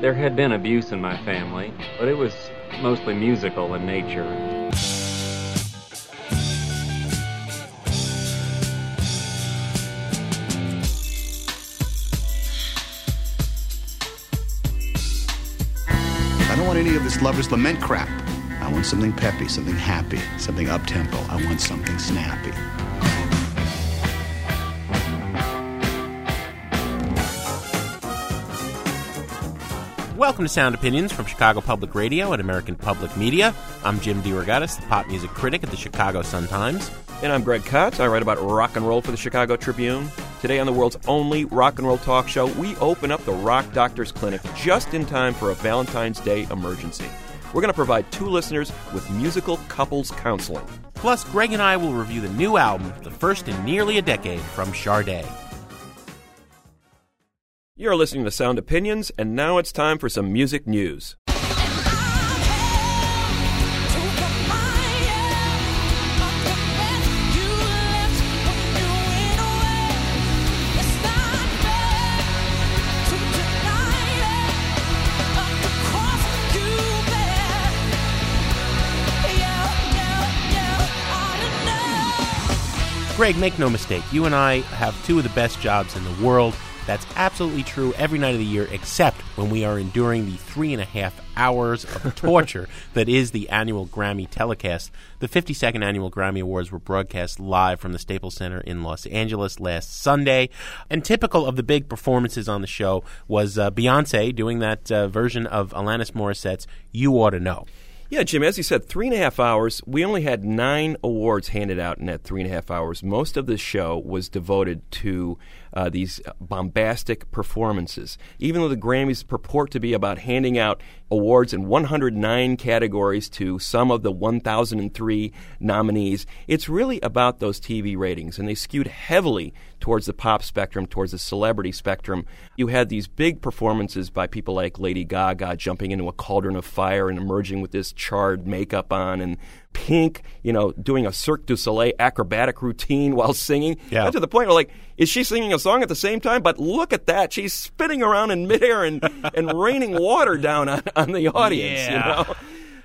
There had been abuse in my family, but it was mostly musical in nature. I don't want any of this lover's lament crap. I want something peppy, something happy, something up tempo. I want something snappy. Welcome to Sound Opinions from Chicago Public Radio and American Public Media. I'm Jim DeRogatis, the pop music critic at the Chicago Sun-Times. And I'm Greg Kot. I write about rock and roll for the Chicago Tribune. Today on the world's only rock and roll talk show, we open up the Rock Doctors Clinic just in time for a Valentine's Day emergency. We're going to provide two listeners with musical couples counseling. Plus, Greg and I will review the new album, the first in nearly a decade, from Sade. You're listening to Sound Opinions, and now it's time for some music news. Greg, make no mistake, you and I have two of the best jobs in the world. That's absolutely true every night of the year, except when we are enduring the three and a half hours of torture that is the annual Grammy telecast. The 52nd annual Grammy Awards were broadcast live from the Staples Center in Los Angeles last Sunday. And typical of the big performances on the show was uh, Beyonce doing that uh, version of Alanis Morissette's You Ought to Know. Yeah, Jim, as you said, three and a half hours. We only had nine awards handed out in that three and a half hours. Most of the show was devoted to uh, these bombastic performances. Even though the Grammys purport to be about handing out awards in 109 categories to some of the 1,003 nominees, it's really about those TV ratings, and they skewed heavily towards the pop spectrum, towards the celebrity spectrum. You had these big performances by people like Lady Gaga jumping into a cauldron of fire and emerging with this charred makeup on, and Pink, you know, doing a Cirque du Soleil acrobatic routine while singing. Yeah. to the point where, like, is she singing a song at the same time? But look at that. She's spinning around in midair and, and raining water down on, on the audience, Yeah. you know?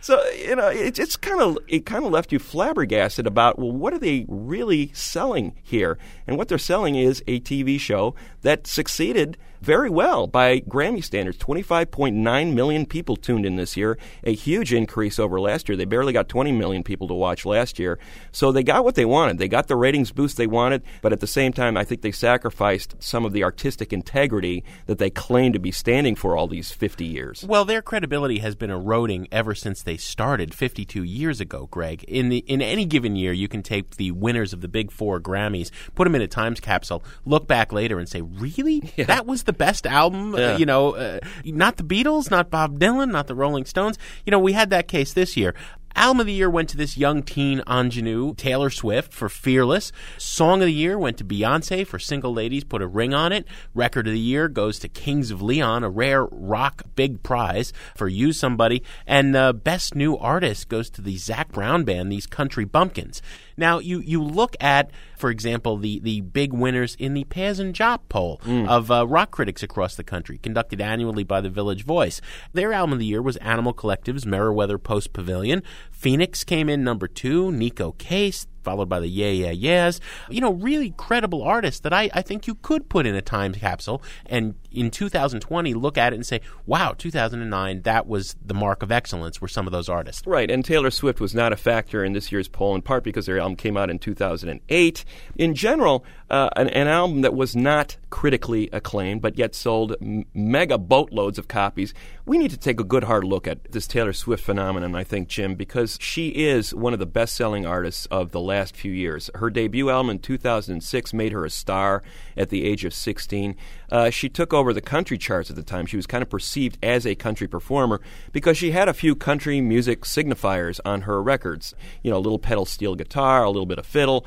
So you know, it, it's kind of it kind of left you flabbergasted about well, what are they really selling here? And what they're selling is a TV show that succeeded very well by Grammy standards. Twenty five point nine million people tuned in this year, a huge increase over last year. They barely got twenty million people to watch last year, so they got what they wanted. They got the ratings boost they wanted, but at the same time, I think they sacrificed some of the artistic integrity that they claim to be standing for all these fifty years. Well, their credibility has been eroding ever since they started 52 years ago, Greg. In the in any given year, you can take the winners of the big 4 Grammys, put them in a times capsule, look back later and say, "Really? That was the best album, uh, you know, uh, not the Beatles, not Bob Dylan, not the Rolling Stones." You know, we had that case this year. Album of the year went to this young teen ingenue, Taylor Swift, for Fearless. Song of the year went to Beyonce for Single Ladies, Put a Ring on It. Record of the year goes to Kings of Leon, a rare rock big prize for Use Somebody. And uh, Best New Artist goes to the Zac Brown Band, these country bumpkins. Now, you, you look at, for example, the, the big winners in the Pazz and Jop poll of uh, rock critics across the country, conducted annually by the Village Voice. Their album of the year was Animal Collective's Merriweather Post Pavilion. Phoenix came in number two, Neko Case, followed by the Yeah Yeah Yeahs. You know, really credible artists that I, I think you could put in a time capsule and in 2020 look at it and say, wow, 2009, that was the mark of excellence were some of those artists. Right, and Taylor Swift was not a factor in this year's poll, in part because their album came out in 2008. In general, uh, an, an album that was not critically acclaimed, but yet sold m- mega boatloads of copies. We need to take a good hard look at this Taylor Swift phenomenon, I think, Jim, because she is one of the best selling artists of the last few years. Her debut album in 2006 made her a star at the age of 16. Uh, she took over the country charts at the time. She was kind of perceived as a country performer because she had a few country music signifiers on her records. You know, a little pedal steel guitar, a little bit of fiddle.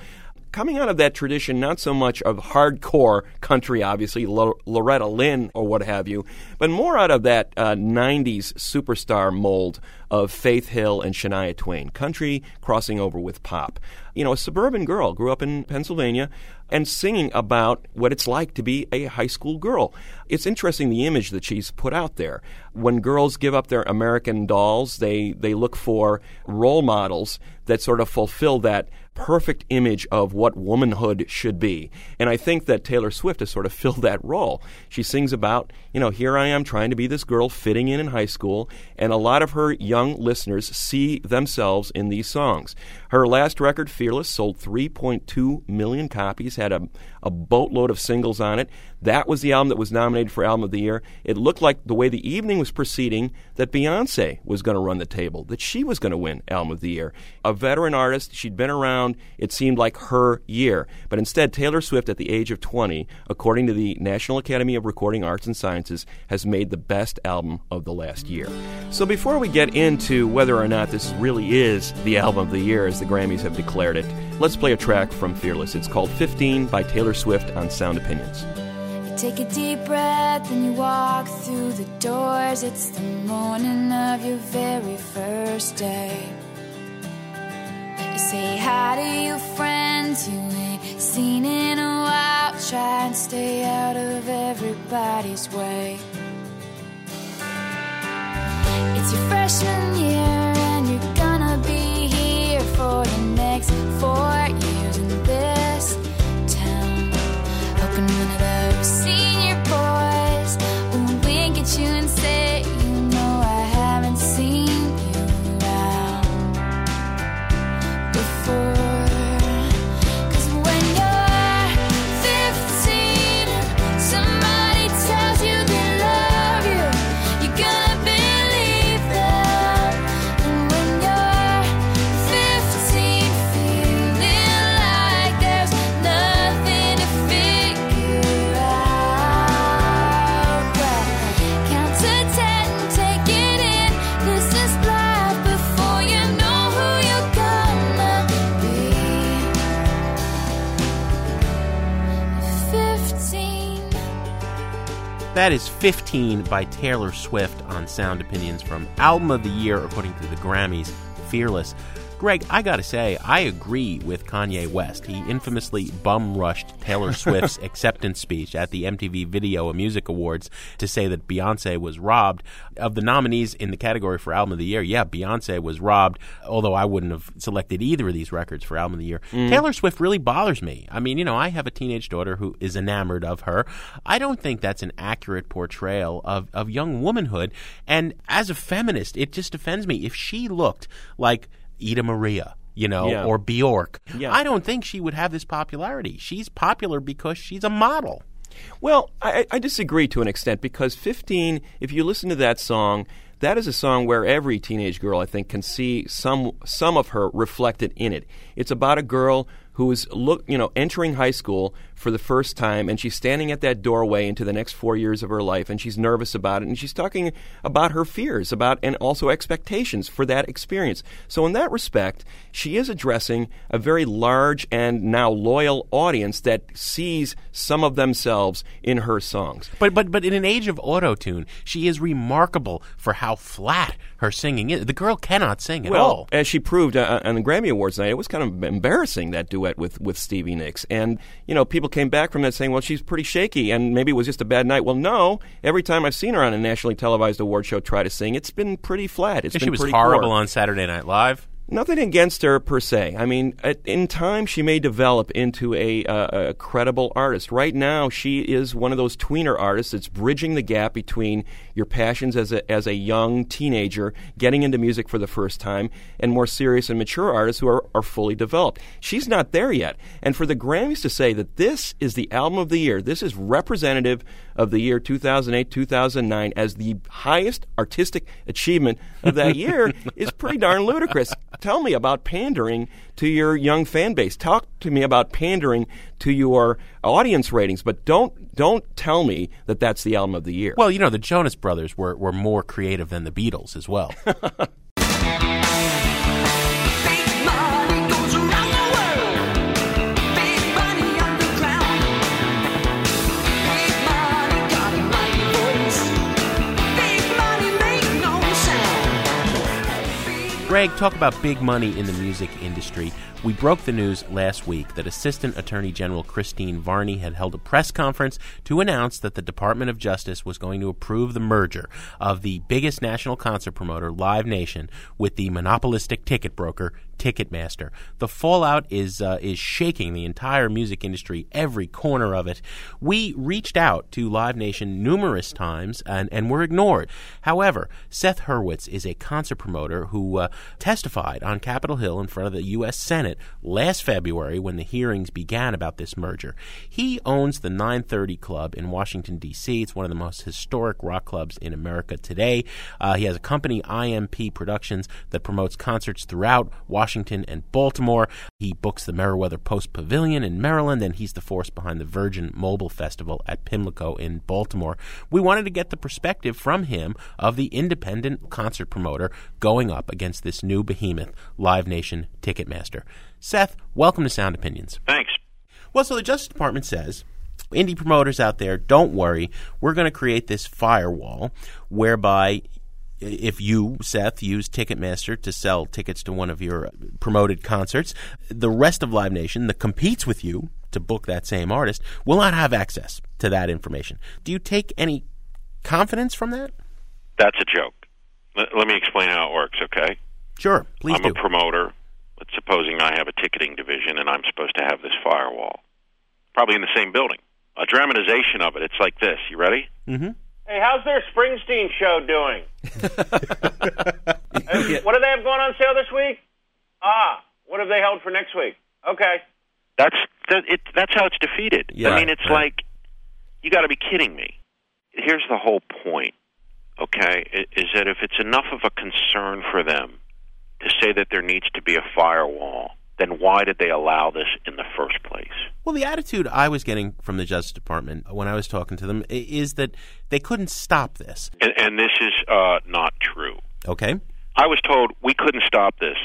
Coming out of that tradition, not so much of hardcore country, obviously, Lo- Loretta Lynn or what have you, but more out of that uh, 90s superstar mold of Faith Hill and Shania Twain, country crossing over with pop. You know, a suburban girl grew up in Pennsylvania and singing about what it's like to be a high school girl. It's interesting the image that she's put out there. When girls give up their American dolls, they, they look for role models that sort of fulfill that perfect image of what womanhood should be. And I think that Taylor Swift has sort of filled that role. She sings about, you know, here I am trying to be this girl fitting in in high school, and a lot of her young listeners see themselves in these songs. Her last record, Fearless, sold 3.2 million copies, had a, a boatload of singles on it. That was the album that was nominated for Album of the Year. It looked like the way the evening was proceeding that Beyonce was going to run the table, that she was going to win Album of the Year. A veteran artist, she'd been around, it seemed like her year. But instead, Taylor Swift, at the age of 20, according to the National Academy of Recording Arts and Sciences, has made the best album of the last year. So before we get into whether or not this really is the album of the year, as the Grammys have declared it, let's play a track from Fearless. It's called 15 by Taylor Swift on Sound Opinions. Take a deep breath and you walk through the doors. It's the morning of your very first day. You say hi to your friends you ain't seen in a while. Try and stay out of everybody's way. It's your freshman year and you're gonna be here for the next four years That is 15 by Taylor Swift on Sound Opinions from Album of the Year, according to the Grammys, Fearless. Greg, I gotta say, I agree with Kanye West. He infamously bum rushed Taylor Swift's acceptance speech at the MTV Video and Music Awards to say that Beyonce was robbed. Of the nominees in the category for Album of the Year, yeah, Beyonce was robbed, although I wouldn't have selected either of these records for Album of the Year. Mm. Taylor Swift really bothers me. I mean, you know, I have a teenage daughter who is enamored of her. I don't think that's an accurate portrayal of, of young womanhood. And as a feminist, it just offends me. If she looked like Ida Maria, you know, Yeah. or Bjork, Yeah. I don't think she would have this popularity. She's popular because she's a model. Well, I, I disagree to an extent because 15, if you listen to that song, that is a song where every teenage girl, I think, can see some some of her reflected in it. It's about a girl who is look, you know, entering high school for the first time, and she's standing at that doorway into the next four years of her life, and she's nervous about it, and she's talking about her fears about and also expectations for that experience. So, in that respect, she is addressing a very large and now loyal audience that sees some of themselves in her songs. But but but in an age of auto tune, she is remarkable for how flat her singing is. The girl cannot sing at Well, all. as she proved uh, on the Grammy Awards night, it was kind of embarrassing that duet with with Stevie Nicks, and you know people came back from that saying, "Well, she's pretty shaky, and maybe it was just a bad night." Well, no. Every time I've seen her on a nationally televised award show try to sing, it's been pretty flat. It's she been was pretty horrible poor. on Saturday Night Live. Nothing against her per se. I mean, at, in time, she may develop into a, uh, a credible artist. Right now, she is one of those tweener artists that's bridging the gap between your passions as a, as a young teenager, getting into music for the first time, and more serious and mature artists who are, are fully developed. She's not there yet. And for the Grammys to say that this is the album of the year, this is representative of the year 2008 2009 as the highest artistic achievement of that year is pretty darn ludicrous. Tell me about pandering to your young fan base. Talk to me about pandering to your audience ratings, but don't don't tell me that that's the album of the year. Well, you know, the Jonas Brothers were, were more creative than the Beatles as well. Greg, talk about big money in the music industry. We broke the news last week that Assistant Attorney General Christine Varney had held a press conference to announce that the Department of Justice was going to approve the merger of the biggest national concert promoter, Live Nation, with the monopolistic ticket broker, Ticketmaster. The fallout is uh, is shaking the entire music industry, every corner of it. We reached out to Live Nation numerous times and, and were ignored. However, Seth Hurwitz is a concert promoter who uh, testified on Capitol Hill in front of the U.S. Senate last February when the hearings began about this merger. He owns the 930 Club in Washington, D.C. It's one of the most historic rock clubs in America today. Uh, he has a company, IMP Productions, that promotes concerts throughout Washington and Baltimore. He books the Merriweather Post Pavilion in Maryland, and he's the force behind the Virgin Mobile Festival at Pimlico in Baltimore. We wanted to get the perspective from him of the independent concert promoter going up against this new behemoth, Live Nation Ticketmaster. Seth, welcome to Sound Opinions. Thanks. Well, so the Justice Department says indie promoters out there, don't worry. We're going to create this firewall whereby if you, Seth, use Ticketmaster to sell tickets to one of your promoted concerts, the rest of Live Nation that competes with you to book that same artist will not have access to that information. Do you take any confidence from that? That's a joke. Let, let me explain how it works, okay? Sure, please do. I'm do. a promoter. Let's supposing I have a ticketing division and I'm supposed to have this firewall. Probably in the same building. A dramatization of it. It's like this. You ready? mm-hmm. Hey, how's their Springsteen show doing? Hey, what do they have going on sale this week? Ah, what have they held for next week? Okay. That's that, it, that's how it's defeated. Yeah, I mean, it's right. like you got to be kidding me. Here's the whole point. Okay, is that if it's enough of a concern for them to say that there needs to be a firewall, then why did they allow this in the first place? Well, the attitude I was getting from the Justice Department when I was talking to them is that they couldn't stop this. And, and this is uh, not true. Okay? I was told we couldn't stop this,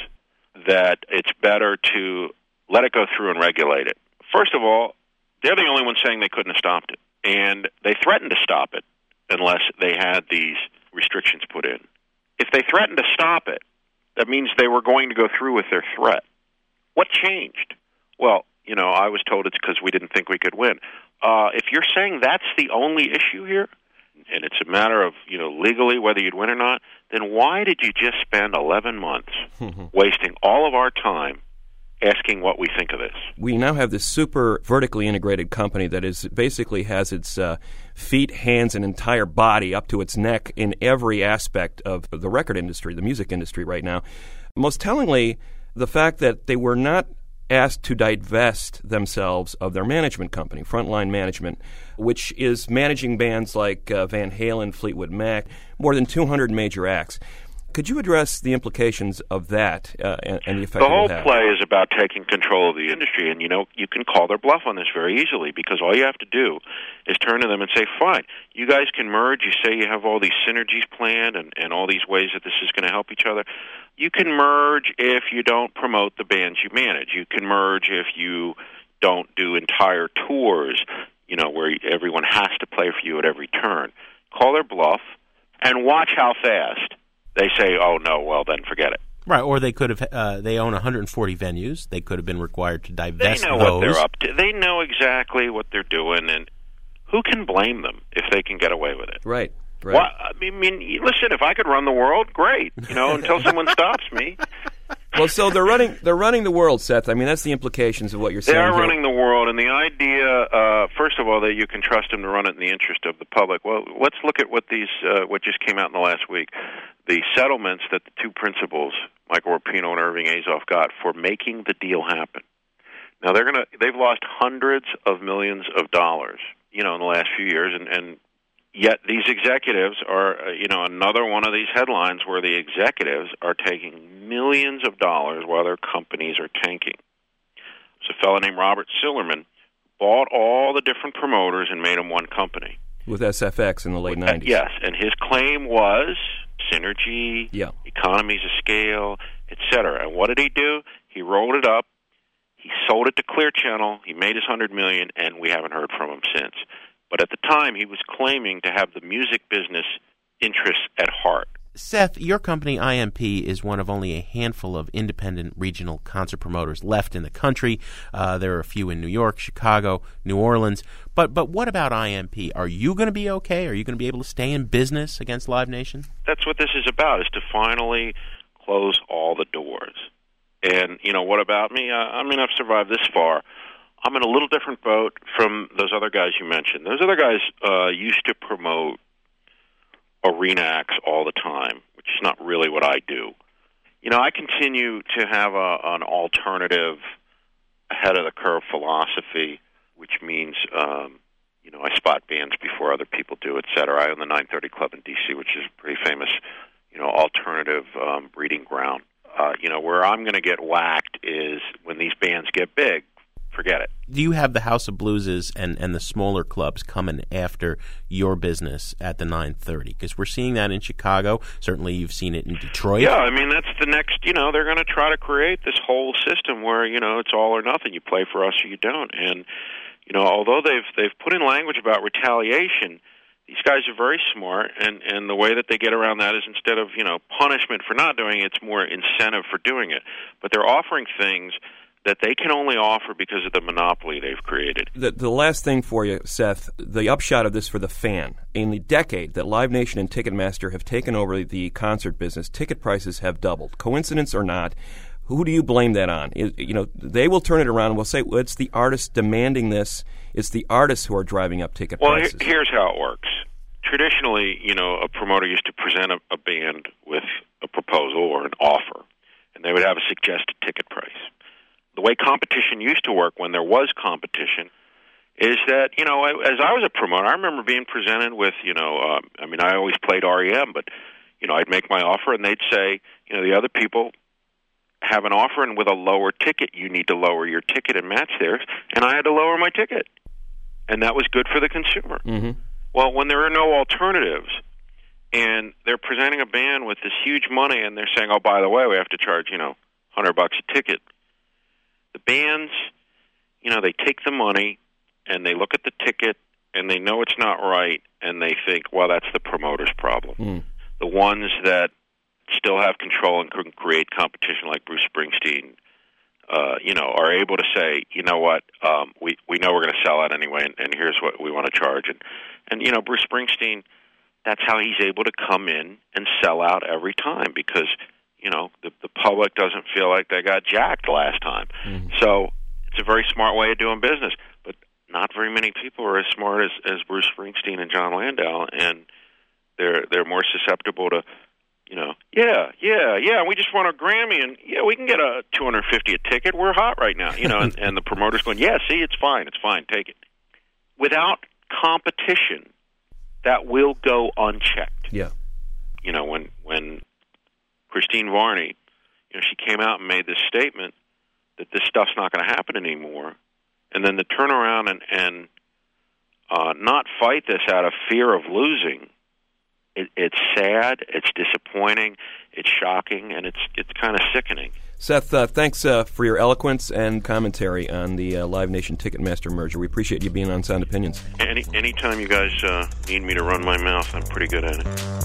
that it's better to let it go through and regulate it. First of all, they're the only ones saying they couldn't have stopped it. And they threatened to stop it unless they had these restrictions put in. If they threatened to stop it, that means they were going to go through with their threat. What changed? Well, you know, I was told it's because we didn't think we could win. Uh, if you're saying that's the only issue here, and it's a matter of you know legally whether you'd win or not, then why did you just spend 11 months wasting all of our time asking what we think of this? we now have this super vertically integrated company that is basically has its uh, feet, hands, and entire body up to its neck in every aspect of the record industry, the music industry right now. Most tellingly, the fact that they were not asked to divest themselves of their management company, Frontline Management, which is managing bands like uh, Van Halen, Fleetwood Mac, more than 200 major acts. Could you address the implications of that uh, and, and the effect The whole play is about taking control of the industry, and you know you can call their bluff on this very easily because all you have to do is turn to them and say, "Fine, you guys can merge. You say you have all these synergies planned and, and all these ways that this is going to help each other. You can merge if you don't promote the bands you manage. You can merge if you don't do entire tours, you know, where everyone has to play for you at every turn. Call their bluff and watch how fast they say, "Oh no, well then forget it." Right, or they could have. Uh, they own 140 venues. They could have been required to divest. They know those. what they're up to. They know exactly what they're doing, and who can blame them if they can get away with it? Right. Right. Well, I mean, listen, if I could run the world, great. You know, until someone stops me. Well, so they're running they're running the world, Seth. I mean, that's the implications of what you're saying. They are here. running the world, and the idea, uh, first of all, that you can trust them to run it in the interest of the public. Well, let's look at what these uh, what just came out in the last week. The settlements that the two principals, Michael Rapino and Irving Azoff, got for making the deal happen. Now they're gonna they've lost hundreds of millions of dollars, you know, in the last few years, and and yet these executives are, uh, you know, another one of these headlines where the executives are taking millions of dollars while their companies are tanking. There's a fellow named Robert Sillerman bought all the different promoters and made them one company. with SFX in the late Uh, '90s. yes, and his claim was synergy, Yeah. economies of scale, etc. And what did he do? He rolled it up. He sold it to Clear Channel. He made his hundred million, and we haven't heard from him since. But at the time, he was claiming to have the music business interests at heart. Seth, your company, IMP, is one of only a handful of independent regional concert promoters left in the country. Uh, there are a few in New York, Chicago, New Orleans. But but what about IMP? Are you going to be okay? Are you going to be able to stay in business against Live Nation? That's what this is about: is to finally close all the doors. And you know what about me? Uh, I mean, I've survived this far. I'm in a little different boat from those other guys you mentioned. Those other guys uh, used to promote arena acts all the time, which is not really what I do. You know, I continue to have a, an alternative, ahead of the curve philosophy, which means, um, you know, I spot bands before other people do, et cetera. I own the 930 Club in D.C., which is a pretty famous, you know, alternative um, breeding ground. Uh, you know, where I'm going to get whacked is when these bands get big. Forget it. Do you have the House of Blueses and, and the smaller clubs coming after your business at the 930? Because we're seeing that in Chicago. Certainly, you've seen it in Detroit. Yeah, I mean that's the next. You know, they're going to try to create this whole system where you know it's all or nothing. You play for us or you don't. And you know, although they've they've put in language about retaliation, these guys are very smart. And and the way that they get around that is instead of you know punishment for not doing it, it's more incentive for doing it. But they're offering things that they can only offer because of the monopoly they've created. The, the last thing for you, Seth, the upshot of this for the fan. In the decade that Live Nation and Ticketmaster have taken over the concert business, ticket prices have doubled. Coincidence or not, who do you blame that on? You know, they will turn it around and will say, well, it's the artists demanding this. It's the artists who are driving up ticket prices. Well, here's how it works. Traditionally, you know, a promoter used to present a, a band with a proposal or an offer, and they would have a suggested ticket price. The way competition used to work when there was competition is that, you know, as I was a promoter, I remember being presented with, you know, uh, I mean, I always played REM, but, you know, I'd make my offer and they'd say, you know, the other people have an offer and with a lower ticket, you need to lower your ticket and match theirs, and I had to lower my ticket. And that was good for the consumer. hmm Well, when there are no alternatives, and they're presenting a band with this huge money, and they're saying, "Oh, by the way, we have to charge you know, hundred bucks a ticket." The bands, you know, they take the money and they look at the ticket and they know it's not right, and they think, "Well, that's the promoter's problem." Mm. The ones that still have control and can create competition, like Bruce Springsteen, uh, you know, are able to say, you know what, um, we we know we're going to sell out anyway, and, and here's what we want to charge, and and you know, Bruce Springsteen, that's how he's able to come in and sell out every time because you know the the public doesn't feel like they got jacked last time. Mm-hmm. So it's a very smart way of doing business, but not very many people are as smart as as Bruce Springsteen and Jon Landau, and they're they're more susceptible to you know, yeah, yeah, yeah. We just won a Grammy, and yeah, we can get a two hundred fifty a ticket. We're hot right now, you know. And, and the promoter's going, yeah, see, it's fine, it's fine, take it. Without competition, that will go unchecked. Yeah. You know, when when Christine Varney, you know, she came out and made this statement that this stuff's not going to happen anymore, and then to turn around and and uh, not fight this out of fear of losing it, it's sad, it's disappointing, it's shocking, and it's it's kind of sickening. Seth, uh, thanks uh, for your eloquence and commentary on the uh, Live Nation Ticketmaster merger. We appreciate you being on Sound Opinions. Any anytime you guys uh, need me to run my mouth, I'm pretty good at it.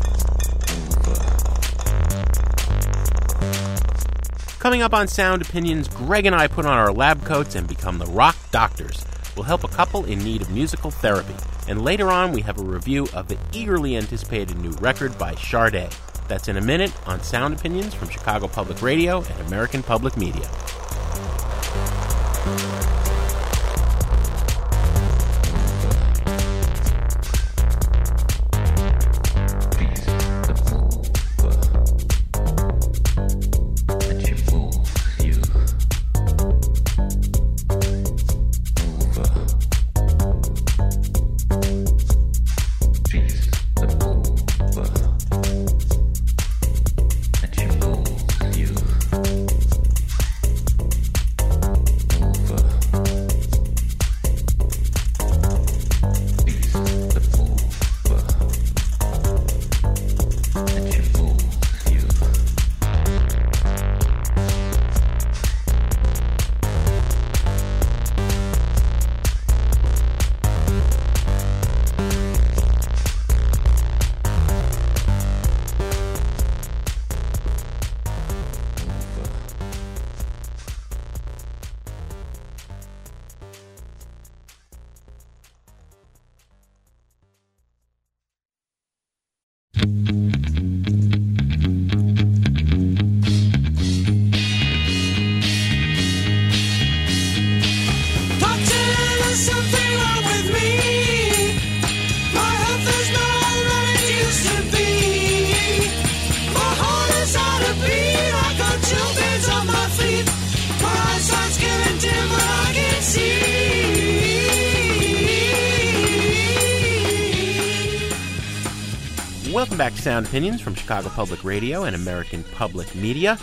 Coming up on Sound Opinions, Greg and I put on our lab coats and become the rock doctors. We'll help a couple in need of musical therapy. And later on, we have a review of the eagerly anticipated new record by Sade. That's in a minute on Sound Opinions from Chicago Public Radio and American Public Media. Welcome back to Sound Opinions from Chicago Public Radio and American Public Media.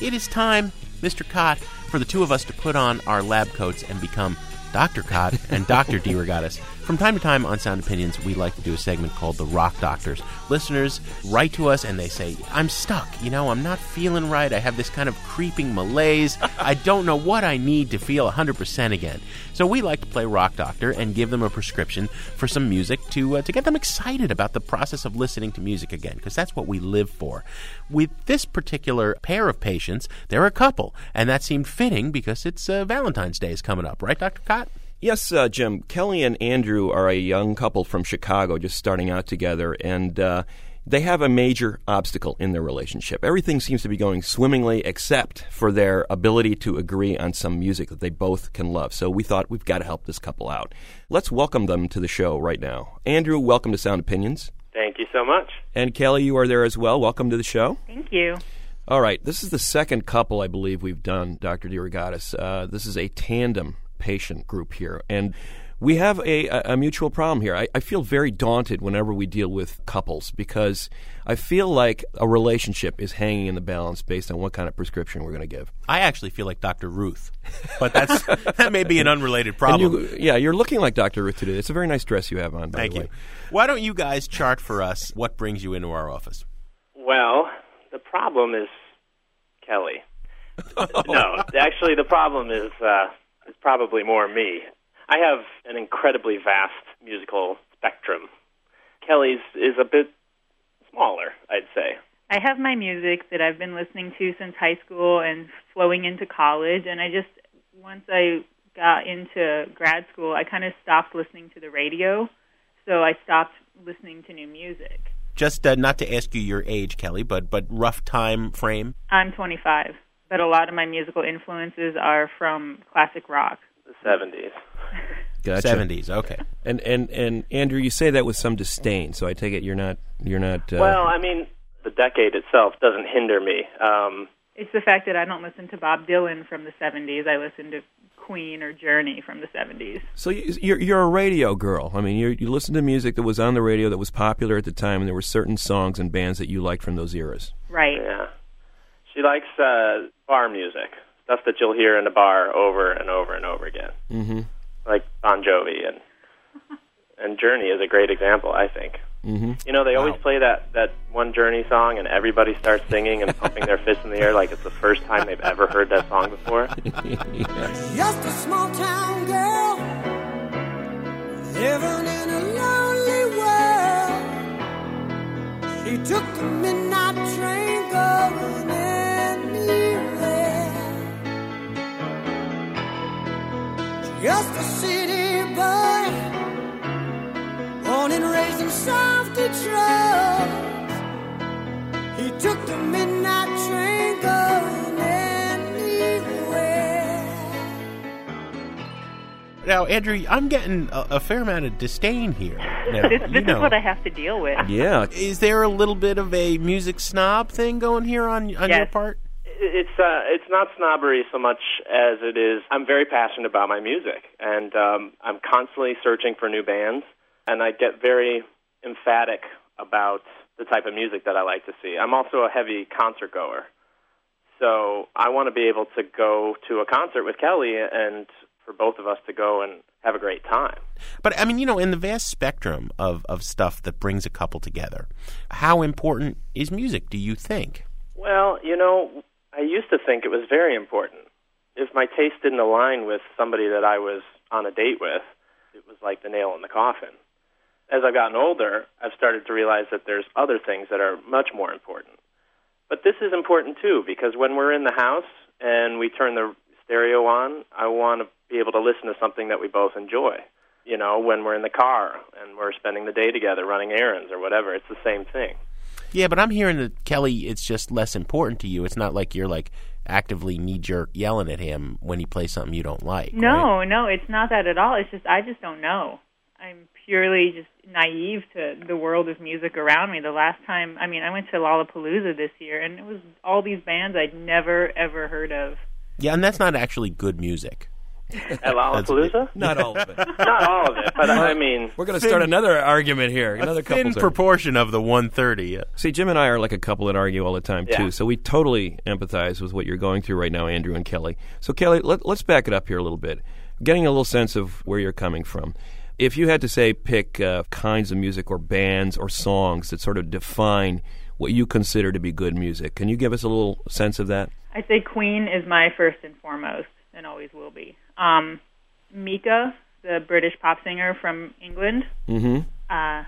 It is time, Mr. Kot, for the two of us to put on our lab coats and become Dr. Kot and Dr. DeRogatis. From time to time on Sound Opinions, we like to do a segment called The Rock Doctors. Listeners write to us and they say, I'm stuck. You know, I'm not feeling right. I have this kind of creeping malaise. I don't know what I need to feel 100% again. So we like to play Rock Doctor and give them a prescription for some music to, uh, to get them excited about the process of listening to music again, because that's what we live for. With this particular pair of patients, they're a couple, and that seemed fitting because it's uh, Valentine's Day is coming up, right, Dr. Kot? Yes, uh, Jim. Kelly and Andrew are a young couple from Chicago, just starting out together, and uh, they have a major obstacle in their relationship. Everything seems to be going swimmingly, except for their ability to agree on some music that they both can love. So we thought we've got to help this couple out. Let's welcome them to the show right now. Andrew, welcome to Sound Opinions. Thank you so much. And Kelly, you are there as well. Welcome to the show. Thank you. All right, this is the second couple I believe we've done, Dr. DeRogatis. Uh, this is a tandem patient group here, and we have a, a, a mutual problem here. I, I feel very daunted whenever we deal with couples because I feel like a relationship is hanging in the balance based on what kind of prescription we're going to give. I actually feel like Dr. Ruth, but that's that may be an unrelated problem. you, yeah, you're looking like Dr. Ruth today. It's a very nice dress you have on. By Thank the you. way. Why don't you guys chart for us what brings you into our office? Well, the problem is Kelly. no, actually, the problem is uh, is probably more me. I have an incredibly vast musical spectrum. Kelly's is a bit smaller, I'd say. I have my music that I've been listening to since high school and flowing into college, and I just once I got into grad school, I kind of stopped listening to the radio, so I stopped listening to new music. Just uh, not to ask you your age, Kelly, but but rough time frame. I'm 25, but a lot of my musical influences are from classic rock. The '70s. Gotcha. 70s. Okay. And and and Andrew, you say that with some disdain. So I take it you're not you're not. Uh, Well, I mean, the decade itself doesn't hinder me. Um, It's the fact that I don't listen to Bob Dylan from the 70s. I listen to Queen or Journey from the 70s. So you- you're you're a radio girl. I mean, you you listen to music that was on the radio that was popular at the time, and there were certain songs and bands that you liked from those eras. Right. yeah, she likes uh, bar music, stuff that you'll hear in a bar over and over and over again, Mm-hmm. like Bon Jovi and and Journey is a great example, I think. Mm-hmm. You know, they always play that that one Journey song, and everybody starts singing and pumping their fists in the air like it's the first time they've ever heard that song before. Just a small town girl living in a lonely world. She took the midnight train going Just a city boy, born and raised in South Detroit. He took the midnight train going anywhere. Now, Andrew, I'm getting a, a fair amount of disdain here. Now, This, you this know, is what I have to deal with. Yeah. is there a little bit of a music snob thing going here on on your part? It's uh, it's not snobbery so much as it is. I'm very passionate about my music, and um, I'm constantly searching for new bands, and I get very emphatic about the type of music that I like to see. I'm also a heavy concert goer, so I want to be able to go to a concert with Kelly and for both of us to go and have a great time. But I mean, you know, in the vast spectrum of, of stuff that brings a couple together, how important is music, do you think? Well, you know, I used to think it was very important. If my taste didn't align with somebody that I was on a date with, it was like the nail in the coffin. As I've gotten older, I've started to realize that there's other things that are much more important. But this is important too because when we're in the house and we turn the stereo on, I want to be able to listen to something that we both enjoy. You know, when we're in the car and we're spending the day together running errands or whatever, it's the same thing. Yeah, but I'm hearing that Kelly, it's just less important to you. It's not like you're like actively knee jerk yelling at him when he plays something you don't like. No, right? no, it's not that at all. It's just I just don't know. I'm purely just naive to the world of music around me. The last time, I mean, I went to Lollapalooza this year, and it was all these bands I'd never ever heard of. Yeah, and that's not actually good music. At Lollapalooza? Not all of it. Not all of it, but I mean, We're going to start another argument here. Another a thin couple's argument. proportion of the 130. See, Jim and I are like a couple that argue all the time Yeah. too, so we totally empathize with what you're going through right now, Andrew and Kelly. So, Kelly, let, let's back it up here a little bit, getting a little sense of where you're coming from. If you had to say pick uh, kinds of music or bands or songs that sort of define what you consider to be good music, can you give us a little sense of that? I'd say Queen is my first and foremost, and always will be. Um, Mika, the British pop singer from England. Mm-hmm. Uh,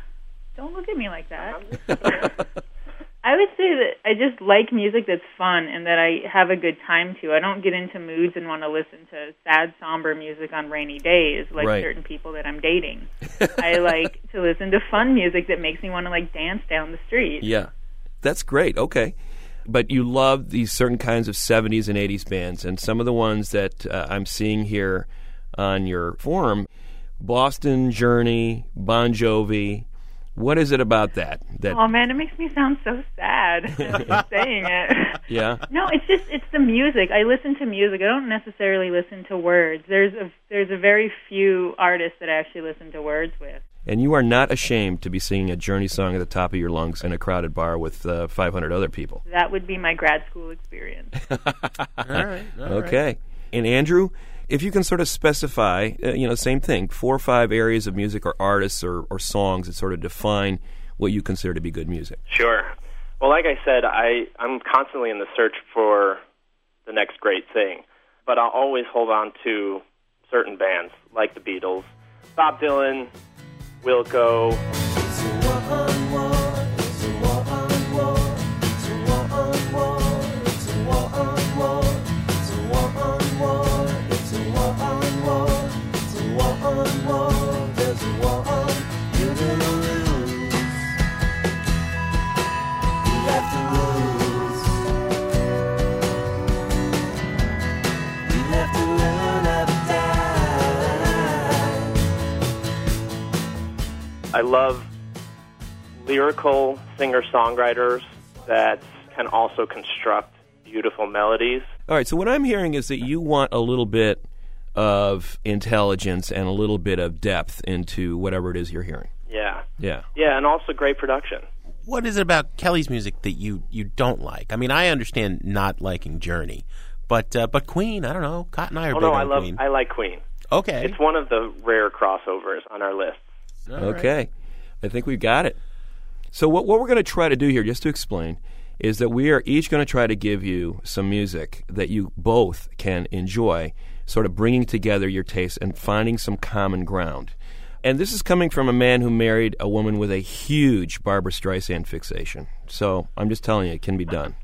don't look at me like that. I would say that I just like music that's fun and that I have a good time to. I don't get into moods and want to listen to sad, somber music on rainy days like Right. certain people that I'm dating. I like to listen to fun music that makes me want to like dance down the street. Yeah, that's great. Okay. But you love these certain kinds of 70s and 80s bands, and some of the ones that uh, I'm seeing here on your forum Boston Journey, Bon Jovi. What is it about that? That Oh man, it makes me sound so sad saying it. Yeah. No, it's just it's the music. I listen to music. I don't necessarily listen to words. There's a there's a very few artists that I actually listen to words with. And you are not ashamed to be singing a Journey song at the top of your lungs in a crowded bar with uh, 500 other people. That would be my grad school experience. All right. okay. And Andrew, if you can sort of specify, uh, you know, same thing, four or five areas of music or artists or, or songs that sort of define what you consider to be good music. Sure. Well, like I said, I, I'm constantly in the search for the next great thing, but I'll always hold on to certain bands like the Beatles, Bob Dylan, Wilco. I love lyrical singer songwriters that can also construct beautiful melodies. All right, so what I'm hearing is that you want a little bit of intelligence and a little bit of depth into whatever it is you're hearing. Yeah. Yeah. Yeah, and also great production. What is it about Kelly's music that you, you don't like? I mean, I understand not liking Journey, but uh, but Queen, I don't know. Cotton and I are Oh big no, I love Queen. I like Queen. okay. It's one of the rare crossovers on our list. All right. Okay. I think we've got it. So what what we're going to try to do here just to explain is that we are each going to try to give you some music that you both can enjoy, sort of bringing together your tastes and finding some common ground. And this is coming from a man who married a woman with a huge Barbra Streisand fixation. So I'm just telling you, it can be done.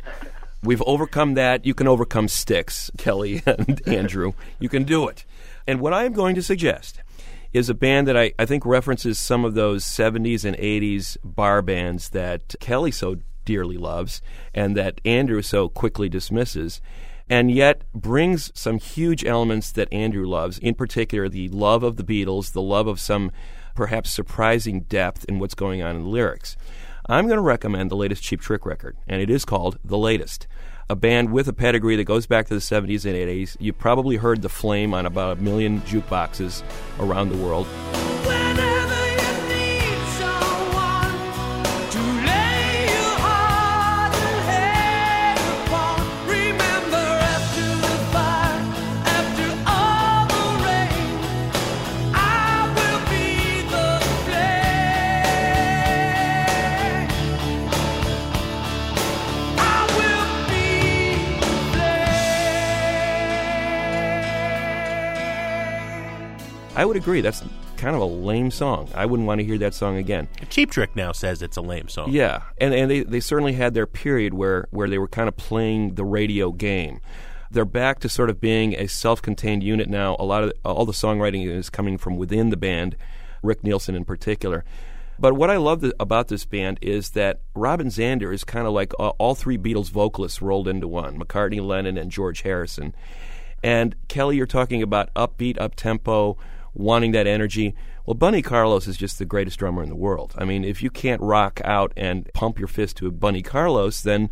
We've overcome that. You can overcome Styx, Kelly and Andrew. You can do it. And what I am going to suggest is a band that I, I think references some of those 70s and 80s bar bands that Kelly so dearly loves and that Andrew so quickly dismisses, and yet brings some huge elements that Andrew loves, in particular the love of the Beatles, the love of some perhaps surprising depth in what's going on in the lyrics. I'm going to recommend the latest Cheap Trick record, and it is called The Latest. A band with a pedigree that goes back to the 70s and 80s. You probably heard The Flame on about a million jukeboxes around the world. I would agree. That's kind of a lame song. I wouldn't want to hear that song again. Cheap Trick now says it's a lame song. Yeah, and and they, they certainly had their period where, where they were kind of playing the radio game. They're back to sort of being a self-contained unit now. A lot of all the songwriting is coming from within the band, Rick Nielsen in particular. But what I love th- about this band is that Robin Zander is kind of like uh, all three Beatles vocalists rolled into one: McCartney, Lennon, and George Harrison. And Kelly, you're talking about upbeat, up tempo, wanting that energy. Well, Bunny Carlos is just the greatest drummer in the world. I mean, if you can't rock out and pump your fist to Bunny Carlos, then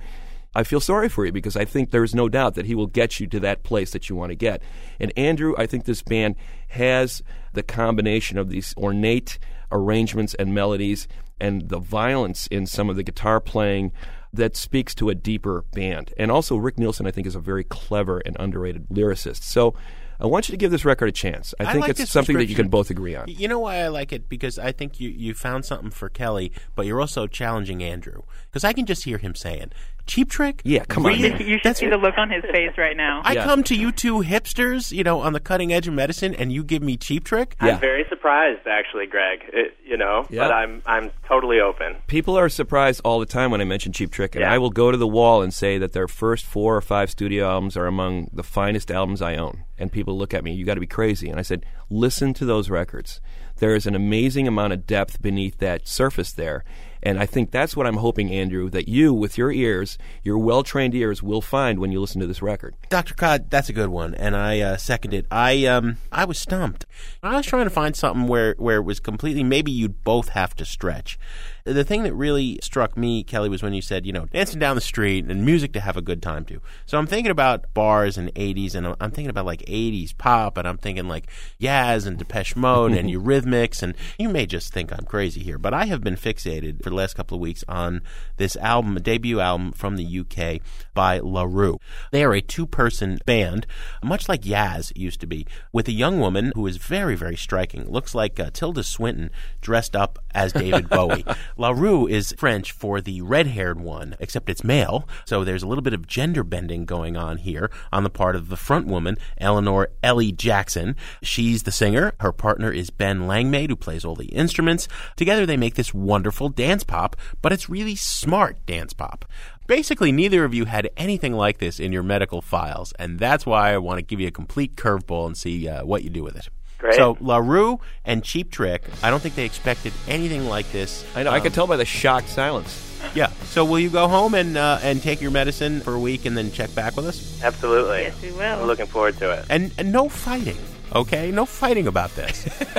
I feel sorry for you because I think there's no doubt that he will get you to that place that you want to get. And Andrew, I think this band has the combination of these ornate arrangements and melodies and the violence in some of the guitar playing that speaks to a deeper band. And also, Rick Nielsen, I think, is a very clever and underrated lyricist. So I want you to give this record a chance. I, I think like it's something that you can both agree on. You know why I like it? Because I think you, you found something for Kelly, but you're also challenging Andrew. Because I can just hear him saying, Cheap Trick? Yeah, come on. Really? You should That's see the look on his face right now. I Yeah. come to you two hipsters, you know, on the cutting edge of medicine, and you give me Cheap Trick? Yeah. I'm very surprised, actually, Greg. It, you know, Yeah. but I'm I'm totally open. People are surprised all the time when I mention Cheap Trick, and Yeah. I will go to the wall and say that their first four or five studio albums are among the finest albums I own. And people look at me, you got to be crazy. And I said, listen to those records. There is an amazing amount of depth beneath that surface there. And I think that's what I'm hoping, Andrew, that you, with your ears, your well trained ears, will find when you listen to this record. Dr. Kot, that's a good one, and I uh, second it. I um I was stumped. I was trying to find something where where it was completely maybe you'd both have to stretch. The thing that really struck me, Kelly, was when you said you know dancing down the street and music to have a good time to. So I'm thinking about bars and '80s, and I'm- thinking about like '80s pop, and I'm thinking like Yaz and Depeche Mode and Eurythmics, and you may just think I'm crazy here, but I have been fixated for the last couple of weeks on this album, a debut album from the UK by La Roux. They are a two person band, much like Yaz used to be, with a young woman who is very, very striking. Looks like uh, Tilda Swinton dressed up as David Bowie. La Roux is French for the red haired one, except it's male, so there's a little bit of gender bending going on here on the part of the front woman, Eleanor Ellie Jackson. She's the singer. Her partner is Ben Langmaid, who plays all the instruments. Together they make this wonderful dance pop, but it's really smart dance pop. Basically, neither of you had anything like this in your medical files, and that's why I want to give you a complete curveball and see uh, what you do with it. Great. So, La Roux and Cheap Trick, I don't think they expected anything like this. I know, I Um, could tell by the shocked silence. Yeah. So, will you go home and uh, and take your medicine for a week and then check back with us? Absolutely. Yes, we will. I'm looking forward to it. And, and no fighting, okay? No fighting about this.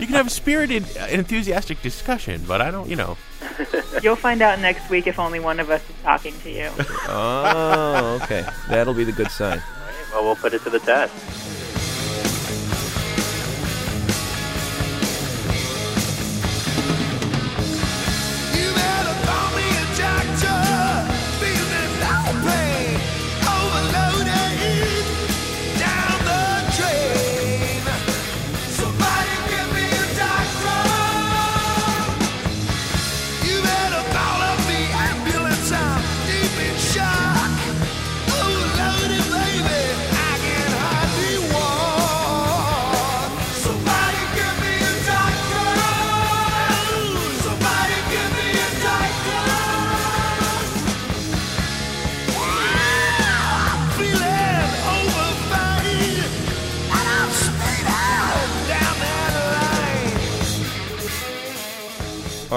you can have a spirited, uh, enthusiastic discussion, but I don't, you know. You'll find out next week if only one of us is talking to you. Oh, okay. That'll be the good sign. Well, we'll put it to the test. You better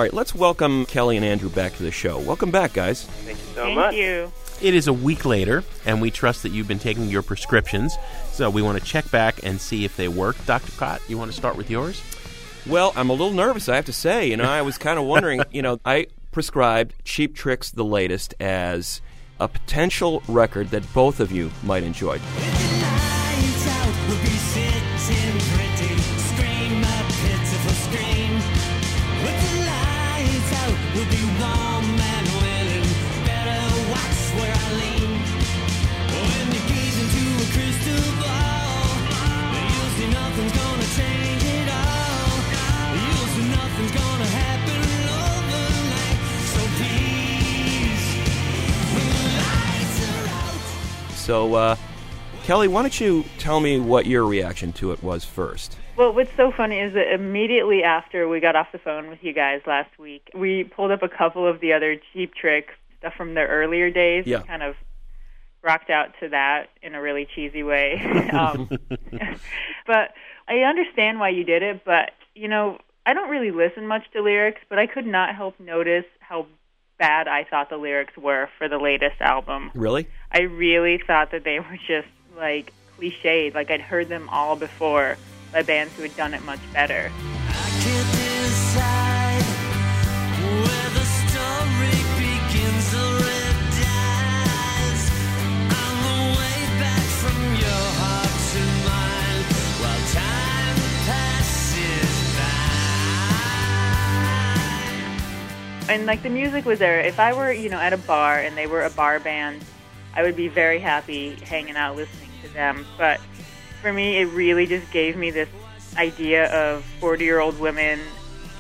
All right, let's welcome Kelly and Andrew back to the show. Welcome back, guys. Thank you so Thank much. you. It is a week later, and we trust that you've been taking your prescriptions. So, we want to check back and see if they work. Dr. Kot, you want to start with yours? Well, I'm a little nervous, I have to say. You know, I was kind of wondering, you know, I prescribed Cheap Trick's the latest as a potential record that both of you might enjoy. So, uh, Kelly, why don't you tell me what your reaction to it was first? Well, what's so funny is that immediately after we got off the phone with you guys last week, we pulled up a couple of the other cheap trick stuff from their earlier days. Yeah. Kind of rocked out to that in a really cheesy way. um, but I understand why you did it, but, you know, I don't really listen much to lyrics, but I could not help notice how bad I thought the lyrics were for the latest album. Really? I really thought that they were just like cliched, like I'd heard them all before by bands who had done it much better. And like the music was there. If I were, you know, at a bar and they were a bar band, I would be very happy hanging out listening to them. But for me, it really just gave me this idea of 40 year old women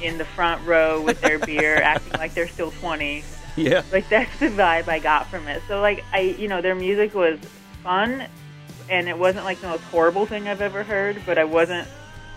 in the front row with their beer acting like they're still 20. Yeah. Like that's the vibe I got from it. So like I, you know, their music was fun, and it wasn't like the most horrible thing I've ever heard, but I wasn't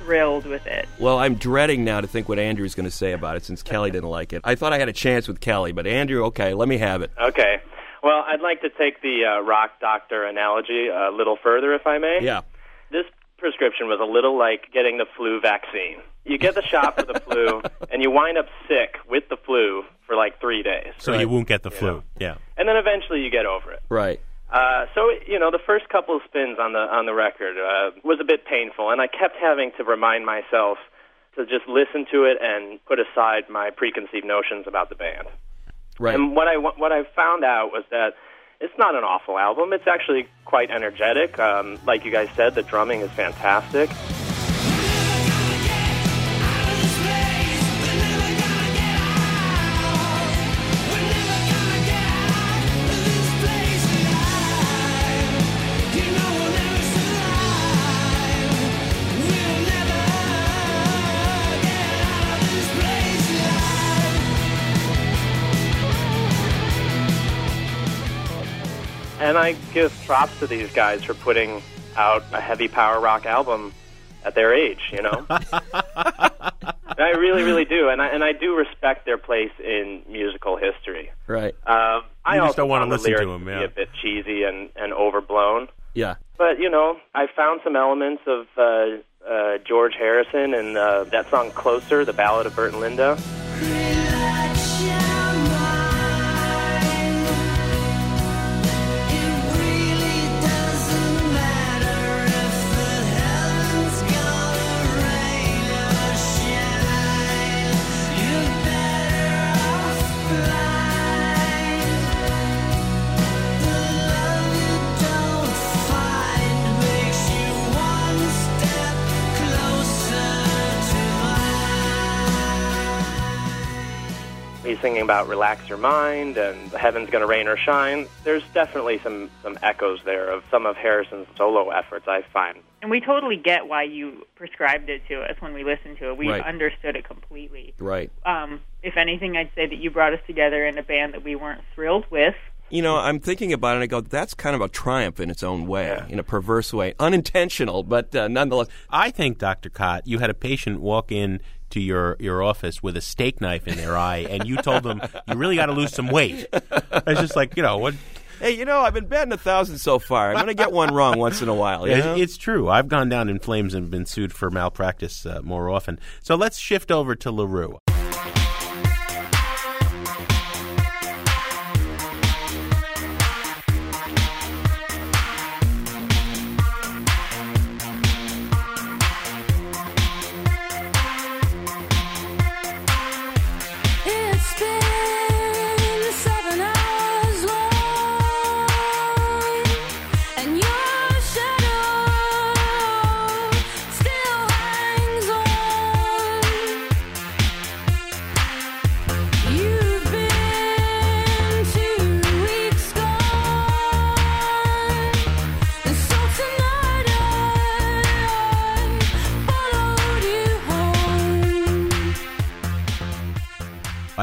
thrilled with it. Well, I'm dreading now to think what Andrew's going to say about it since Kelly didn't like it. I thought I had a chance with Kelly, but Andrew, okay, let me have it. Okay. Well, I'd like to take the uh, rock doctor analogy a little further, if I may. Yeah. This prescription was a little like getting the flu vaccine. You get the shot for the flu, and you wind up sick with the flu for like three days. So you won't get the flu. Yeah. and then eventually you get over it. Right. Uh, so you know, the first couple of spins on the on the record uh, was a bit painful, and I kept having to remind myself to just listen to it and put aside my preconceived notions about the band. Right. And what I what I found out was that it's not an awful album. It's actually quite energetic. Um, like you guys said, the drumming is fantastic. And I give props to these guys for putting out a heavy power rock album at their age, you know. I really, really do, and I and I do respect their place in musical history. Right. Um, I You just also don't wanna listen to lyrics them, be yeah. a bit cheesy and and overblown. Yeah. But you know, I found some elements of uh, uh, George Harrison and uh, that song "Closer," the ballad of Bert and Linda. He's singing about relax your mind and heaven's going to rain or shine. There's definitely some some echoes there of some of Harrison's solo efforts. I find. And we totally get why you prescribed it to us when we listened to it. We Right. understood it completely. Right. Um, if anything, I'd say that you brought us together in a band that we weren't thrilled with. You know, I'm thinking about it and I go, that's kind of a triumph in its own way, in a perverse way. Unintentional, but uh, nonetheless. I think, Dr. Kot, you had a patient walk in to your, your office with a steak knife in their eye, and you told them, you really got to lose some weight. It's just like, you know, what. Hey, you know, I've been betting a thousand so far. I'm going to get one wrong once in a while. You know? It's true. I've gone down in flames and been sued for malpractice uh, more often. So let's shift over to La Roux.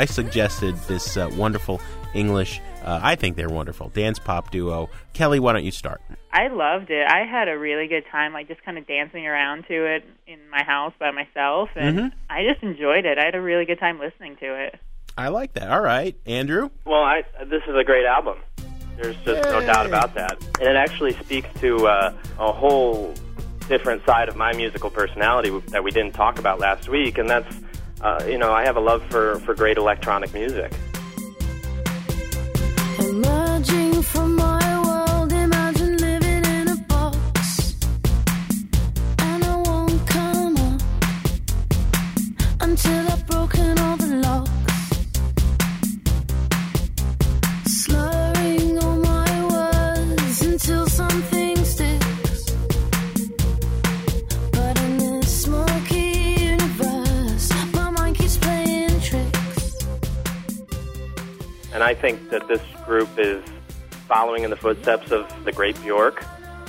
I suggested this uh, wonderful English, uh, I think they're wonderful, dance pop duo. Kelly, why don't you start? I loved it. I had a really good time, like just kind of dancing around to it in my house by myself, and Mhm. I just enjoyed it. I had a really good time listening to it. I like that. All right. Andrew? Well, I, this is a great album. There's just no doubt about that. And it actually speaks to uh, a whole different side of my musical personality that we didn't talk about last week, and that's, uh, you know, I have a love for, for great electronic music. Emerging from my world, imagine living in a box. And I won't come up until I've broken all the locks. And I think that this group is following in the footsteps of the great Bjork,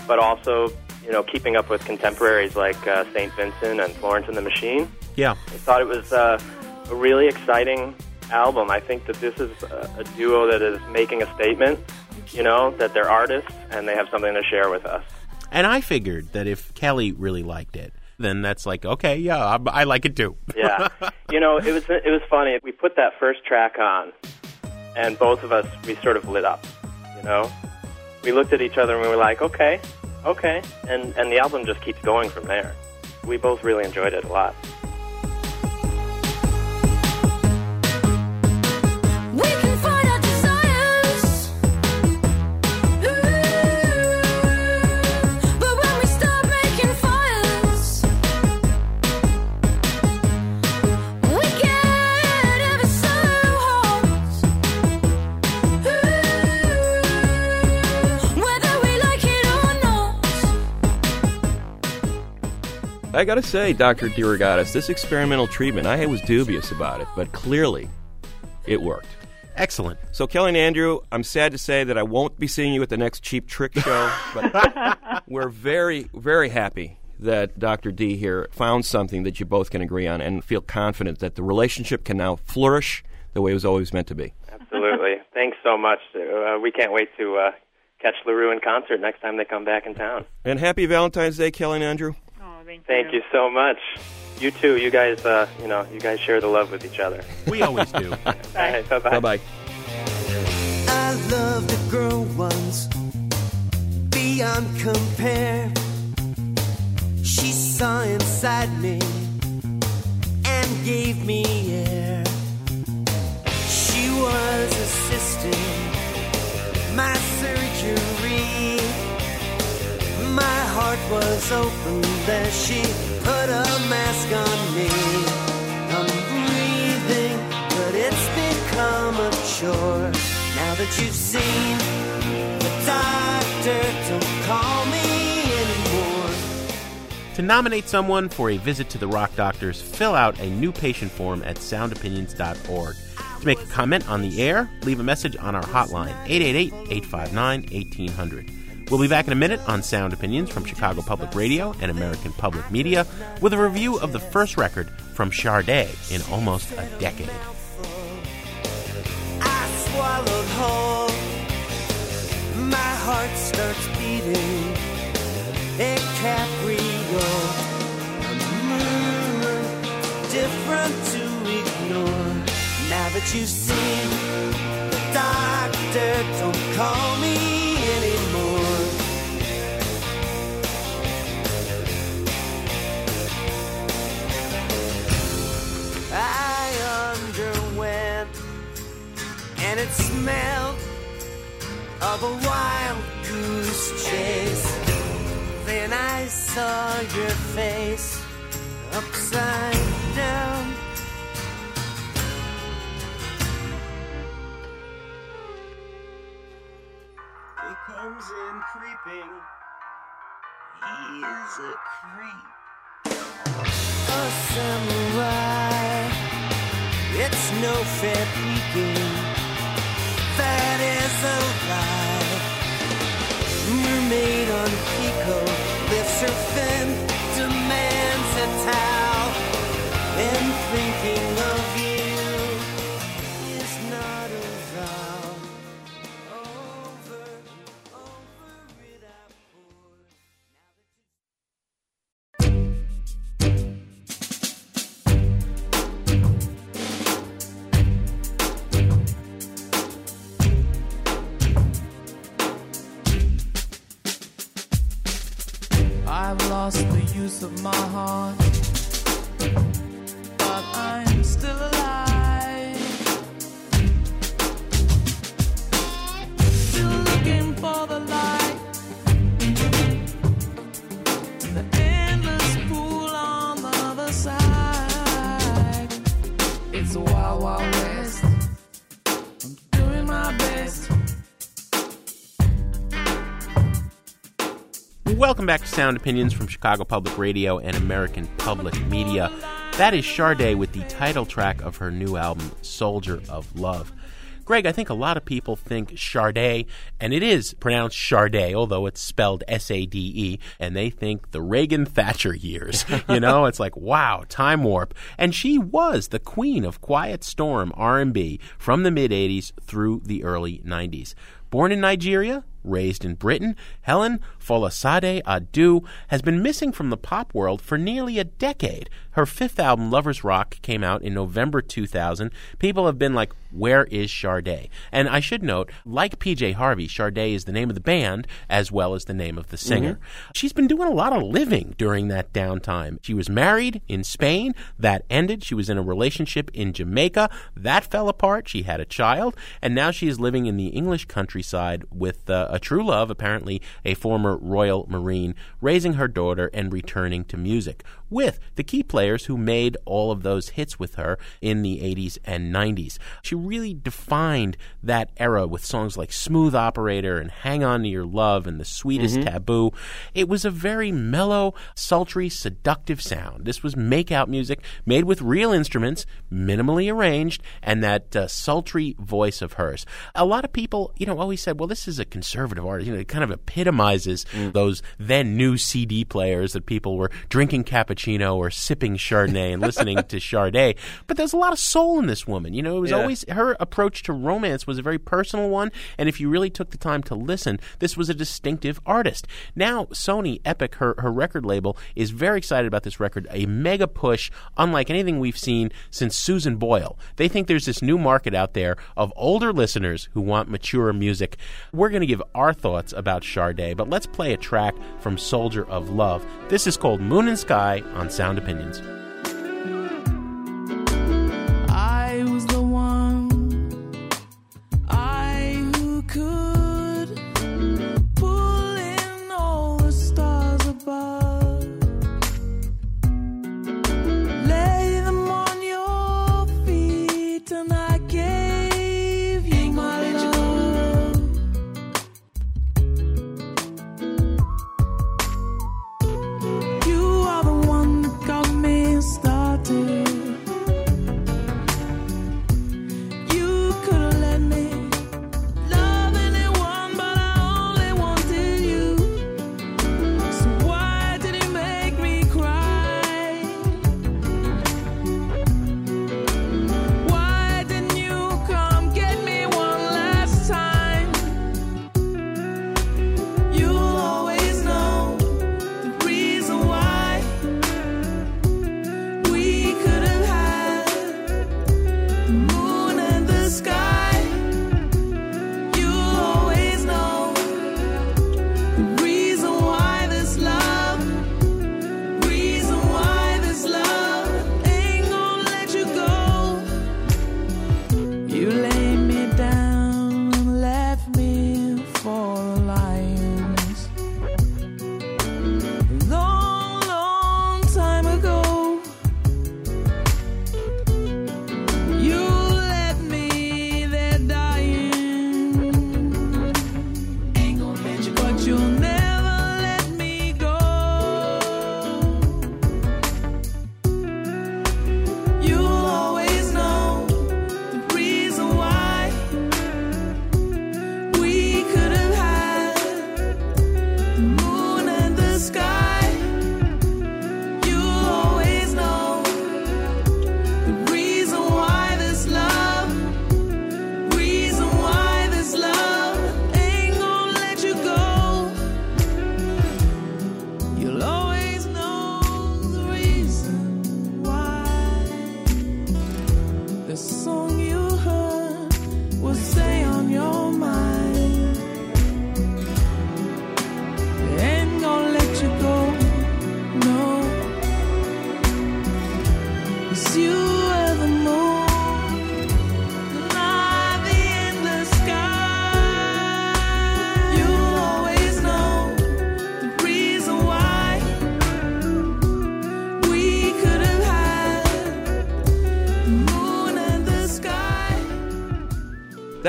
but also, you know, keeping up with contemporaries like uh, St. Vincent and Florence and the Machine. Yeah. I thought it was uh, a really exciting album. I think that this is a, a duo that is making a statement, you know, that they're artists and they have something to share with us. And I figured that if Kelly really liked it, then that's like, okay, yeah, I, I like it too. yeah, you know, it was it was funny. We put that first track on, and both of us we sort of lit up. You know, we looked at each other and we were like, okay, okay, and and the album just keeps going from there. We both really enjoyed it a lot. We can I gotta say, Dr. DeRogatis, this experimental treatment, I was dubious about it, but clearly it worked. Excellent. So, Kelly and Andrew, I'm sad to say that I won't be seeing you at the next Cheap Trick show, but we're very, very happy that Dr. D here found something that you both can agree on and feel confident that the relationship can now flourish the way it was always meant to be. Absolutely. Thanks so much. Uh, we can't wait to uh, catch La Roux in concert next time they come back in town. And happy Valentine's Day, Kelly and Andrew. Thank, Thank you so much. You too. You guys, uh, you know, you guys share the love with each other. We always do. All right, bye Bye bye. I loved a girl once beyond compare. She saw inside me and gave me was open as she put a mask on me. I'm breathing, but it's become a chore. Now that you've seen the doctor, don't call me. To nominate someone for a visit to the Rock Doctors, fill out a new patient form at soundopinions.org. To make a comment on the air, leave a message on our hotline, 888 859 1800. We'll be back in a minute on Sound Opinions from Chicago Public Radio and American Public Media with a review of the first record from Sade in almost a decade. I swallowed whole. My heart starts beating. Moon different to ignore. Now that the doctor, don't call me I underwent and it smelled of a wild goose chase. Then I saw your face upside down. He comes in creeping. He is a creep. A samurai. It's no fair peeking. That is a lie. Mermaid on Pico lifts her back to Sound Opinions from Chicago Public Radio and American Public Media. That is Sade with the title track of her new album, Soldier of Love. Greg, I think a lot of people think Sade, and it is pronounced Sade, although it's spelled S A D E, and they think the Reagan Thatcher years. you know, it's like wow, time warp. And she was the queen of quiet storm R&B from the mid 80s through the early 90s. Born in Nigeria, raised in Britain, Helen Folasade Adu has been missing from the pop world for nearly a decade. Her fifth album, Lovers Rock, came out in November 2000. People have been like, where is Sade? And I should note, like PJ Harvey, Sade is the name of the band as well as the name of the singer. She's been doing a lot of living during that downtime. She was married in Spain. That ended. She was in a relationship in Jamaica. That fell apart. She had a child. And now she is living in the English countryside with uh, a true love, apparently a former Royal Marine, raising her daughter and returning to music with the key players who made all of those hits with her in the 80s and 90s. She really defined that era with songs like Smooth Operator and Hang On to Your Love and The Sweetest Mhm. Taboo. It was a very mellow, sultry, seductive sound. This was make-out music made with real instruments, minimally arranged, and that uh, sultry voice of hers. A lot of people, you know, always said, well, this is a conservative artist. You know, it kind of epitomizes those then new CD players that people were drinking cappuccino or sipping Chardonnay and listening to Sade. But there's a lot of soul in this woman. You know, it was Yeah. always her approach to romance was a very personal one. And if you really took the time to listen, this was a distinctive artist. Now, Sony Epic, her, her record label, is very excited about this record, a mega push, unlike anything we've seen since Susan Boyle. They think there's this new market out there of older listeners who want mature music. We're going to give our thoughts about Sade, but let's play a track from Soldier of Love. This is called Moon and Sky on Sound Opinions.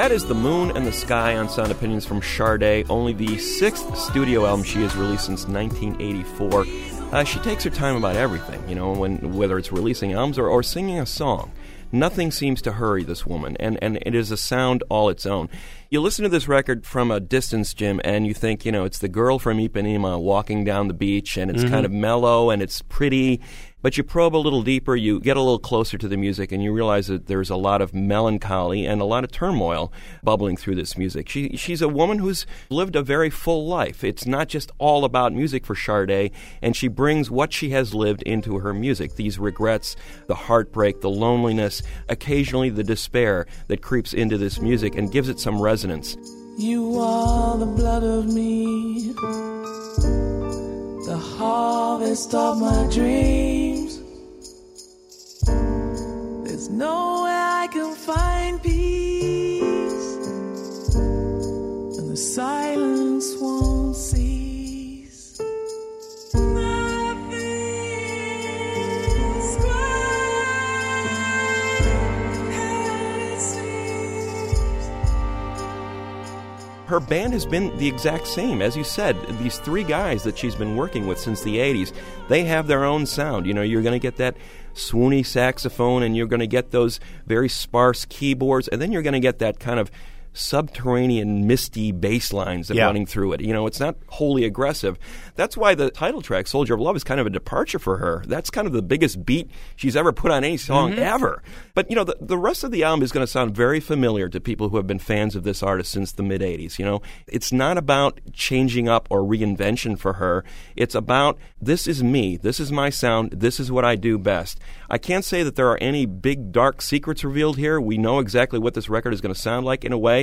That is The Moon and the Sky on Sound Opinions from Sade, only the sixth studio album she has released since 1984. Uh, she takes her time about everything, you know, when whether it's releasing albums or, or singing a song. Nothing seems to hurry this woman, and, and it is a sound all its own. You listen to this record from a distance, Jim, and you think, you know, it's the girl from Ipanema walking down the beach, and it's Mhm. kind of mellow and it's pretty. But you probe a little deeper, you get a little closer to the music, and you realize that there's a lot of melancholy and a lot of turmoil bubbling through this music. She, she's a woman who's lived a very full life. It's not just all about music for Sade, and she brings what she has lived into her music these regrets, the heartbreak, the loneliness, occasionally the despair that creeps into this music and gives it some resonance. You are the blood of me, the harvest of my dreams. There's nowhere I can find peace, and the silence won't cease. Her band has been the exact same. As you said, these three guys that she's been working with since the 80s, they have their own sound. You know, you're going to get that swoony saxophone and you're going to get those very sparse keyboards, and then you're going to get that kind of subterranean misty bass lines that Yeah. running through it. You know, it's not wholly aggressive. That's why the title track, Soldier of Love, is kind of a departure for her. That's kind of the biggest beat she's ever put on any song Mhm. ever. But, you know, the, the rest of the album is going to sound very familiar to people who have been fans of this artist since the mid 80s. You know, it's not about changing up or reinvention for her. It's about this is me, this is my sound, this is what I do best. I can't say that there are any big dark secrets revealed here. We know exactly what this record is going to sound like in a way.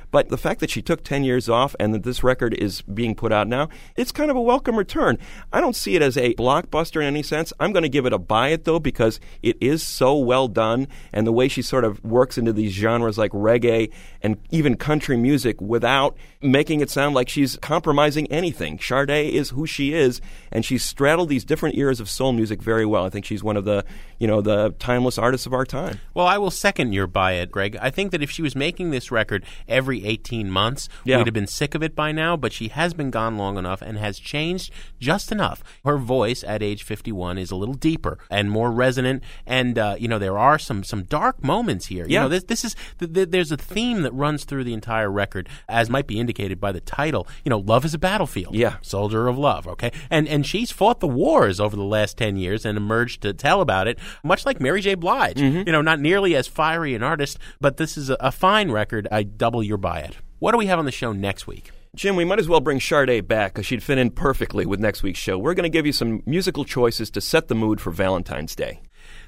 But the fact that she took 10 years off and that this record is being put out now, it's kind of a welcome return. I don't see it as a blockbuster in any sense. I'm going to give it a buy it though because it is so well done and the way she sort of works into these genres like reggae and even country music without making it sound like she's compromising anything. Sade is who she is and she's straddled these different eras of soul music very well. I think she's one of the, you know, the timeless artists of our time. Well, I will second your buy it, Greg. I think that if she was making this record every 18 months, Yeah. we'd have been sick of it by now, but she has been gone long enough and has changed just enough. Her voice at age 51 is a little deeper and more resonant, and, uh, you know, there are some, some dark moments here. You know, this, this is, th- th- there's a theme that runs through the entire record, as might be indicated by the title. You know, love is a battlefield. Yeah. Soldier of Love, okay? And and she's fought the wars over the last 10 years and emerged to tell about it, much like Mary J. Blige. Mm-hmm. You know, not nearly as fiery an artist, but this is a, a fine record. I double your buy it. What do we have on the show next week? Jim, we might as well bring Sade back because she'd fit in perfectly with next week's show. We're going to give you some musical choices to set the mood for Valentine's Day.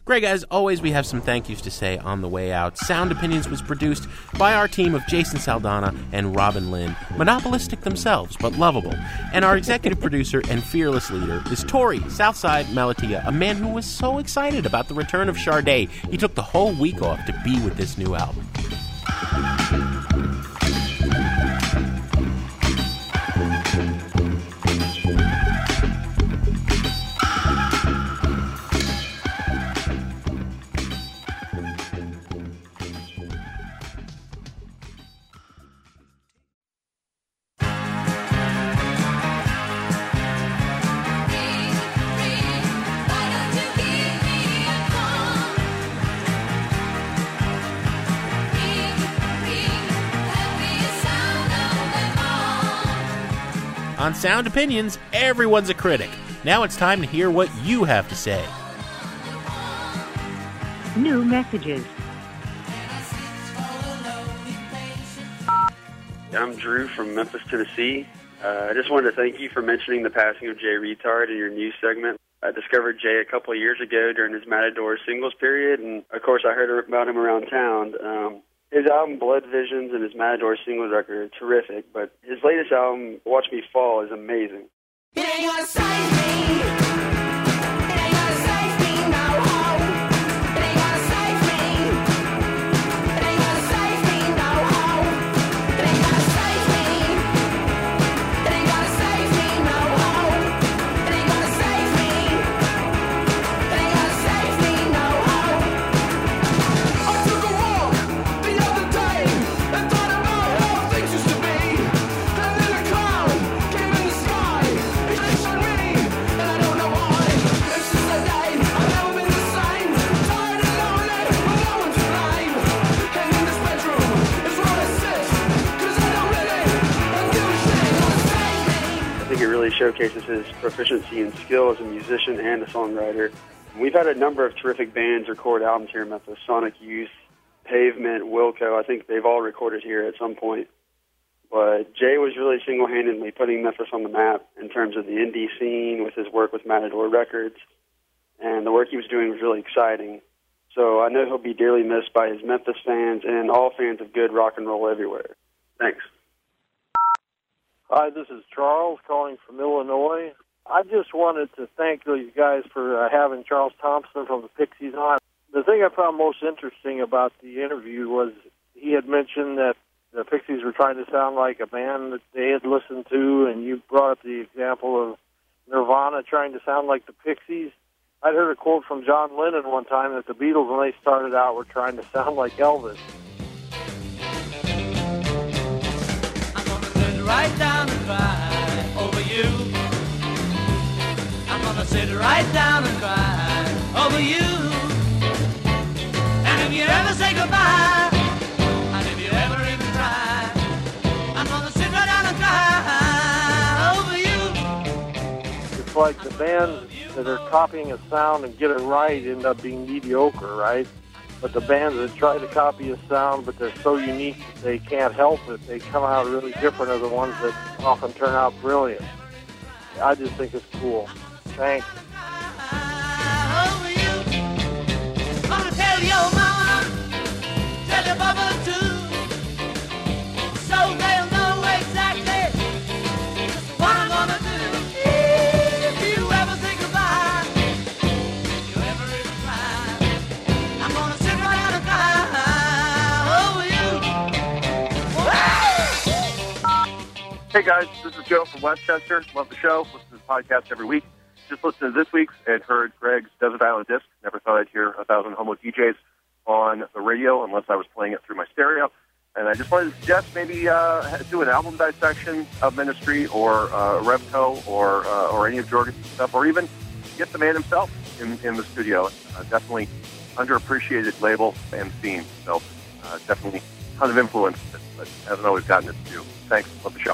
Greg, as always, we have some thank yous to say on the way out. Sound Opinions was produced by our team of Jason Saldanha and Robin Linn, monopolistic themselves, but lovable. And our executive producer and fearless leader is Torey Southside Malatia, a man who was so excited about the return of Sade, he took the whole week off to be with this new album. Sound Opinions, everyone's a critic. Now it's time to hear what you have to say. New messages. I'm Drew from Memphis, Tennessee. Uh, I just wanted to thank you for mentioning the passing of Jay Reatard in your news segment. I discovered Jay a couple of years ago during his Matador singles period, and of course, I heard about him around town. Um, his album Blood Visions and his Matador singles record are terrific, but his latest album, Watch Me Fall, is amazing. Showcases his proficiency and skill as a musician and a songwriter. We've had a number of terrific bands record albums here in Memphis Sonic Youth, Pavement, Wilco. I think they've all recorded here at some point. But Jay was really single handedly putting Memphis on the map in terms of the indie scene with his work with Matador Records. And the work he was doing was really exciting. So I know he'll be dearly missed by his Memphis fans and all fans of good rock and roll everywhere. Thanks. Hi, this is Charles calling from Illinois. I just wanted to thank you guys for uh, having Charles Thompson from the Pixies on. The thing I found most interesting about the interview was he had mentioned that the Pixies were trying to sound like a band that they had listened to, and you brought up the example of Nirvana trying to sound like the Pixies. I'd heard a quote from John Lennon one time that the Beatles, when they started out, were trying to sound like Elvis. Right down and cry over you. I'm gonna sit right down and cry over you. And if you ever say goodbye, and if you ever even try, I'm gonna sit right down and cry over you. It's like the bands that are copying a sound and get it right end up being mediocre, right? But the bands that try to copy a sound but they're so unique they can't help it, they come out really different are the ones that often turn out brilliant. I just think it's cool. Thanks. Joe from Westchester. Love the show. Listen to the podcast every week. Just listened to this week's and heard Greg's Desert Island Disc. Never thought I'd hear a thousand homo DJs on the radio unless I was playing it through my stereo. And I just wanted to suggest maybe uh, do an album dissection of Ministry or uh, Revco or uh, or any of Jourgensen's stuff, or even get the man himself in, in the studio. Uh, definitely underappreciated label and scene. So uh, definitely a ton of influence, but hasn't always gotten its due. Thanks. Love the show.